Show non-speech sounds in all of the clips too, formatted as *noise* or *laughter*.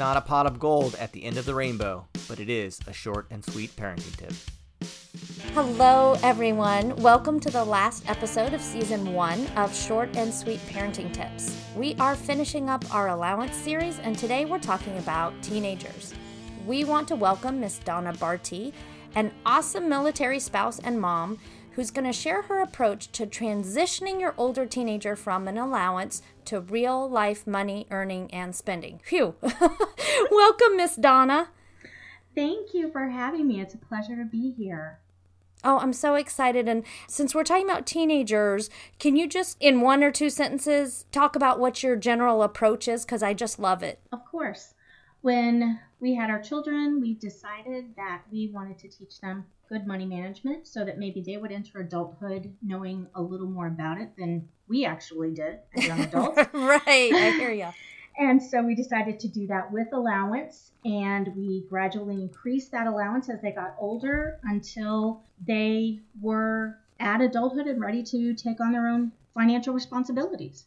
not a pot of gold at the end of the rainbow, but it is a short and sweet parenting tip. Hello, everyone. Welcome to the last episode of season one of Short and Sweet Parenting Tips. We are finishing up our allowance series, and today we're talking about teenagers. We want to welcome Miss Donna Barty, an awesome military spouse and mom who's going to share her approach to transitioning your older teenager from an allowance to real life money earning and spending. Phew. *laughs* Welcome, Miss Donna. Thank you for having me. It's a pleasure to be here. Oh, I'm so excited. And since we're talking about teenagers, can you just, in one or two sentences, talk about what your general approach is? Because I just love it. Of course. When we had our children, we decided that we wanted to teach them good money management so that maybe they would enter adulthood knowing a little more about it than we actually did as young adults. *laughs* right, I hear you. and so we decided to do that with allowance, and we gradually increased that allowance as they got older until they were at adulthood and ready to take on their own financial responsibilities.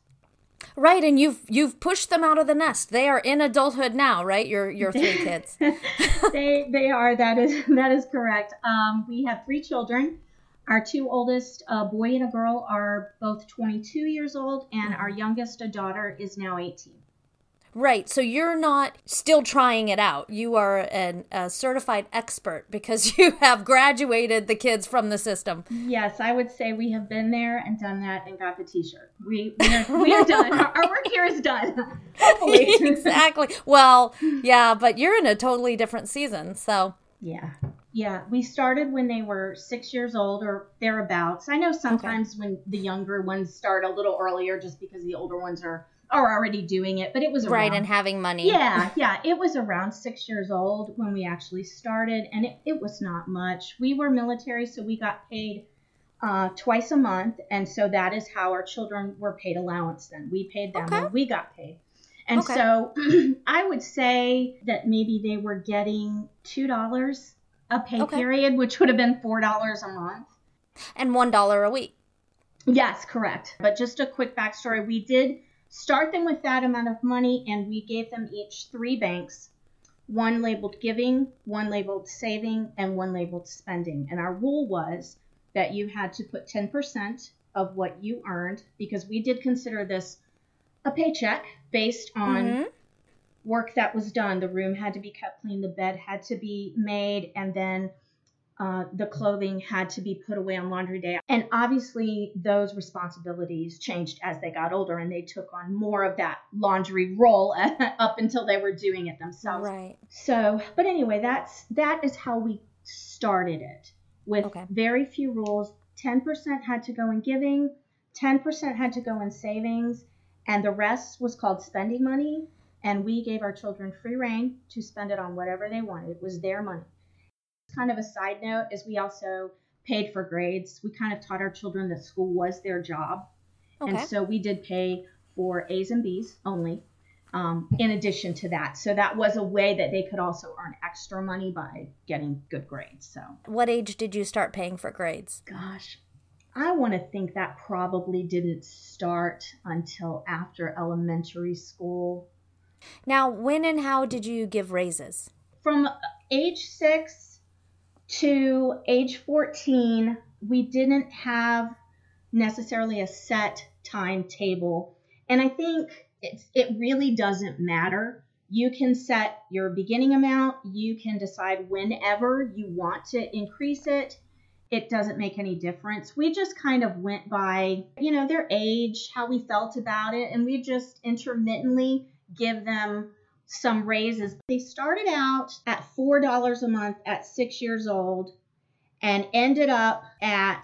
Right, and you've you've pushed them out of the nest. They are in adulthood now, right? Your your three *laughs* kids. *laughs* they they are. That is *laughs* that is correct. Um, we have three children. Our two oldest, a boy and a girl, are both 22 years old, and our youngest, a daughter, is now 18. Right. So you're not still trying it out. You are an, a certified expert because *laughs* you have graduated the kids from the system. Yes, I would say we have been there and done that and got the T-shirt. We we are, we are done. Our, our work here is done. *laughs* exactly. Well, yeah, but you're in a totally different season, so. Yeah. Yeah, we started when they were six years old or thereabouts. I know sometimes okay. when the younger ones start a little earlier just because the older ones are are already doing it, but it was around, right and having money. Yeah, *laughs* yeah, it was around six years old when we actually started, and it, it was not much. We were military, so we got paid uh, twice a month, and so that is how our children were paid allowance. Then we paid them, okay. and we got paid. And okay. so *clears throat* I would say that maybe they were getting two dollars a pay okay. period, which would have been four dollars a month, and one dollar a week. Yes, correct. But just a quick backstory: we did start them with that amount of money, and we gave them each three banks one labeled giving, one labeled saving, and one labeled spending. And our rule was that you had to put 10% of what you earned because we did consider this a paycheck based on mm-hmm. work that was done. The room had to be kept clean, the bed had to be made, and then uh, the clothing had to be put away on laundry day. And obviously, those responsibilities changed as they got older and they took on more of that laundry role *laughs* up until they were doing it themselves. Right. So, but anyway, that's that is how we started it with okay. very few rules. 10% had to go in giving, 10% had to go in savings, and the rest was called spending money. And we gave our children free reign to spend it on whatever they wanted. It was their money kind of a side note is we also paid for grades. We kind of taught our children that school was their job. Okay. And so we did pay for A's and B's only um, in addition to that. So that was a way that they could also earn extra money by getting good grades. So, what age did you start paying for grades? Gosh, I want to think that probably didn't start until after elementary school. Now, when and how did you give raises? From age six to age 14, we didn't have necessarily a set timetable. And I think it really doesn't matter. You can set your beginning amount, you can decide whenever you want to increase it. It doesn't make any difference. We just kind of went by, you know, their age, how we felt about it, and we just intermittently give them some raises. They started out at $4 a month at six years old and ended up at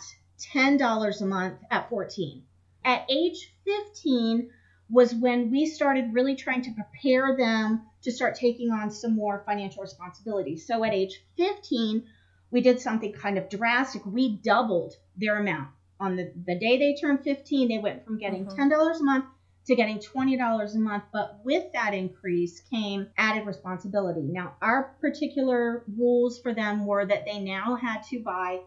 $10 a month at 14. At age 15 was when we started really trying to prepare them to start taking on some more financial responsibility. So at age 15, we did something kind of drastic. We doubled their amount. On the, the day they turned 15, they went from getting mm-hmm. $10 a month to getting $20 a month. But with that increase came added responsibility. Now, our particular rules for them were that they now had to buy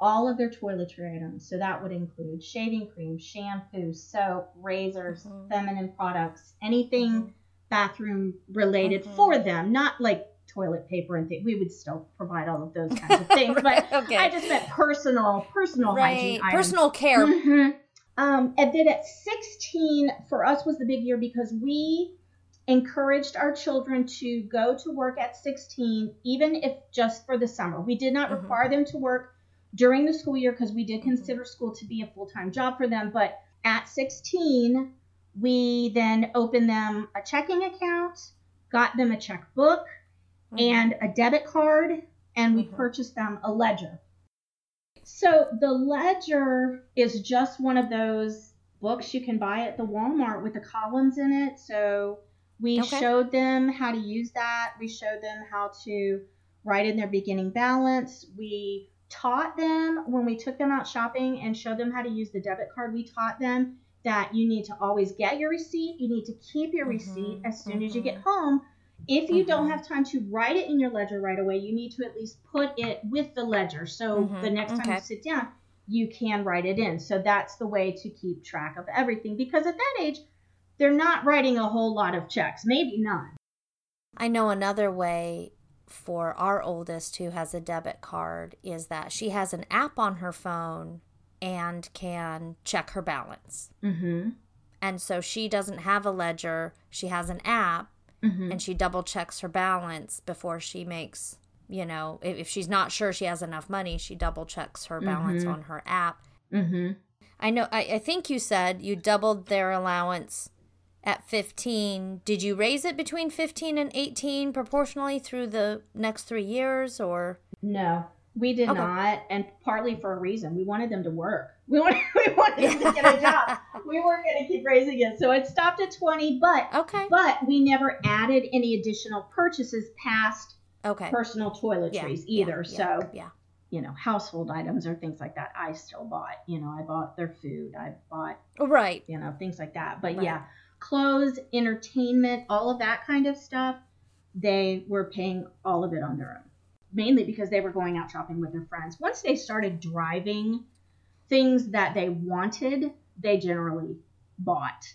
all of their toiletry items. So that would include shaving cream, shampoo, soap, razors, mm-hmm. feminine products, anything mm-hmm. bathroom related Mhm. for them, not like toilet paper and things. We would still provide all of those kinds of *laughs* things, but okay. I just meant personal, personal right. hygiene items. Personal care. Um, and then at 16, for us was the big year because we encouraged our children to go to work at 16, even if just for the summer. We did not Mhm. require them to work during the school year because we did consider school to be a full time job for them. But at 16, we then opened them a checking account, got them a checkbook Mhm. and a debit card, and we Mhm. purchased them a ledger. So the ledger is just one of those books you can buy at the Walmart with the columns in it. So we Okay. showed them how to use that. We showed them how to write in their beginning balance. We taught them when we took them out shopping and showed them how to use the debit card. We taught them that you need to always get your receipt. You need to keep your Mhm, receipt as soon as you mhm. get home. If you don't Mhm. have time to write it in your ledger right away, you need to at least put it with the ledger. So Mhm, the next time okay. you sit down, you can write it in. So that's the way to keep track of everything because at that age, they're not writing a whole lot of checks, maybe none. I know another way for our oldest who has a debit card is that she has an app on her phone and can check her balance. Mm-hmm. And so she doesn't have a ledger, she has an app Mm-hmm. and she double checks her balance before she makes, you know, if, if she's not sure she has enough money, she double checks her balance Mhm. on her app. mm-hmm. I know, I, I think you said you doubled their allowance at 15. Did you raise it between 15 and 18 proportionally through the next three years or? No, we did Okay. not, and partly for a reason. We wanted them to work. We wanted, *laughs* we wanted them to get a job. *laughs* We weren't going to keep raising it, so it stopped at 20. But Okay. but we never added any additional purchases past Okay. personal toiletries Yeah, either. yeah, so yeah. you know, household items or things like that, I still bought. You know, I bought their food. I bought oh, Right. you know things like that. But Right. yeah, clothes, entertainment, all of that kind of stuff, they were paying all of it on their own. Mainly because they were going out shopping with their friends. Once they started driving things that they wanted, they generally bought.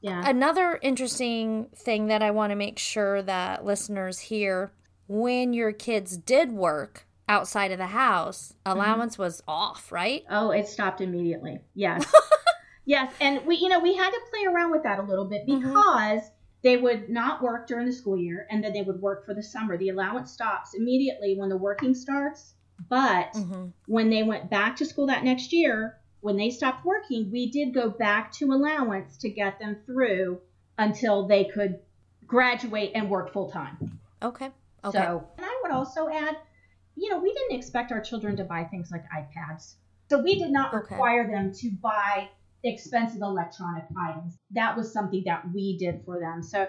Yeah. Another interesting thing that I want to make sure that listeners hear when your kids did work outside of the house, Mm-hmm. allowance was off, right? Oh, it stopped immediately. Yes. *laughs* yes, and we you know, we had to play around with that a little bit Mhm. because they would not work during the school year and then they would work for the summer. The allowance stops immediately when the working starts, but Mm-hmm. when they went back to school that next year, when they stopped working, we did go back to allowance to get them through until they could graduate and work full time. Okay. Okay. So, and I would also add, you know, we didn't expect our children to buy things like iPads. So we did not Okay. require them to buy expensive electronic items. That was something that we did for them. So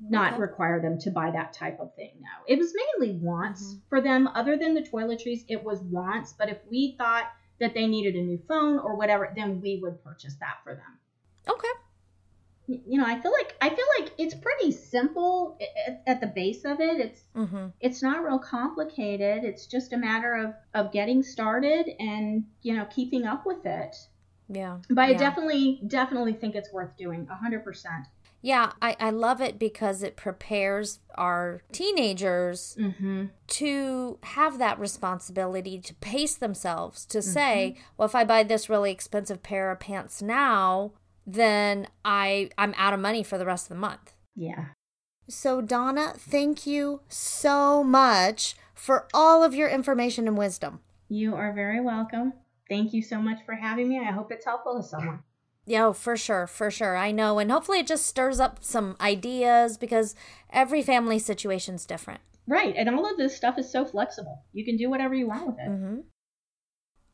not Okay. require them to buy that type of thing. No. It was mainly wants Mhm. for them. Other than the toiletries, it was wants. But if we thought that they needed a new phone or whatever, then we would purchase that for them okay. you know, I feel like I feel like it's pretty simple at, at the base of it. It's Mm-hmm. it's not real complicated. It's just a matter of of getting started and you know keeping up with it. Yeah. But I definitely definitely think it's worth doing a hundred percent. Yeah, I, I love it because it prepares our teenagers Mm-hmm. to have that responsibility to pace themselves, to say, well, if I buy this really expensive pair of pants now, then I I'm out of money for the rest of the month. Yeah. So Donna, thank you so much for all of your information and wisdom. You are very welcome. Thank you so much for having me. I hope it's helpful to someone. Yeah, oh, for sure, for sure. I know. And hopefully it just stirs up some ideas because every family situation's different. Right, and all of this stuff is so flexible. You can do whatever you want with it. Mm-hmm.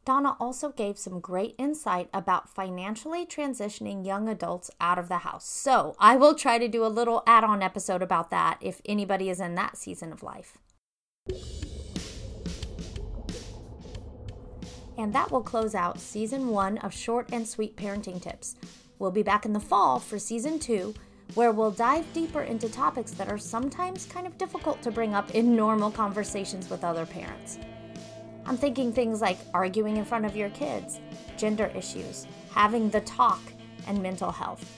Donna also gave some great insight about financially transitioning young adults out of the house. So I will try to do a little add on episode about that if anybody is in that season of life. And that will close out season one of Short and Sweet Parenting Tips. We'll be back in the fall for season two, where we'll dive deeper into topics that are sometimes kind of difficult to bring up in normal conversations with other parents. I'm thinking things like arguing in front of your kids, gender issues, having the talk, and mental health.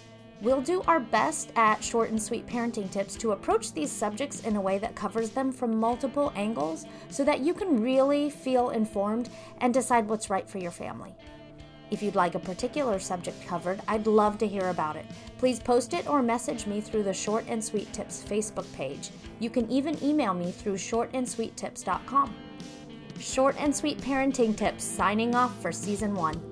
We'll do our best at Short and Sweet Parenting Tips to approach these subjects in a way that covers them from multiple angles so that you can really feel informed and decide what's right for your family. If you'd like a particular subject covered, I'd love to hear about it. Please post it or message me through the Short and Sweet Tips Facebook page. You can even email me through shortandsweettips.com. Short and Sweet Parenting Tips signing off for season one.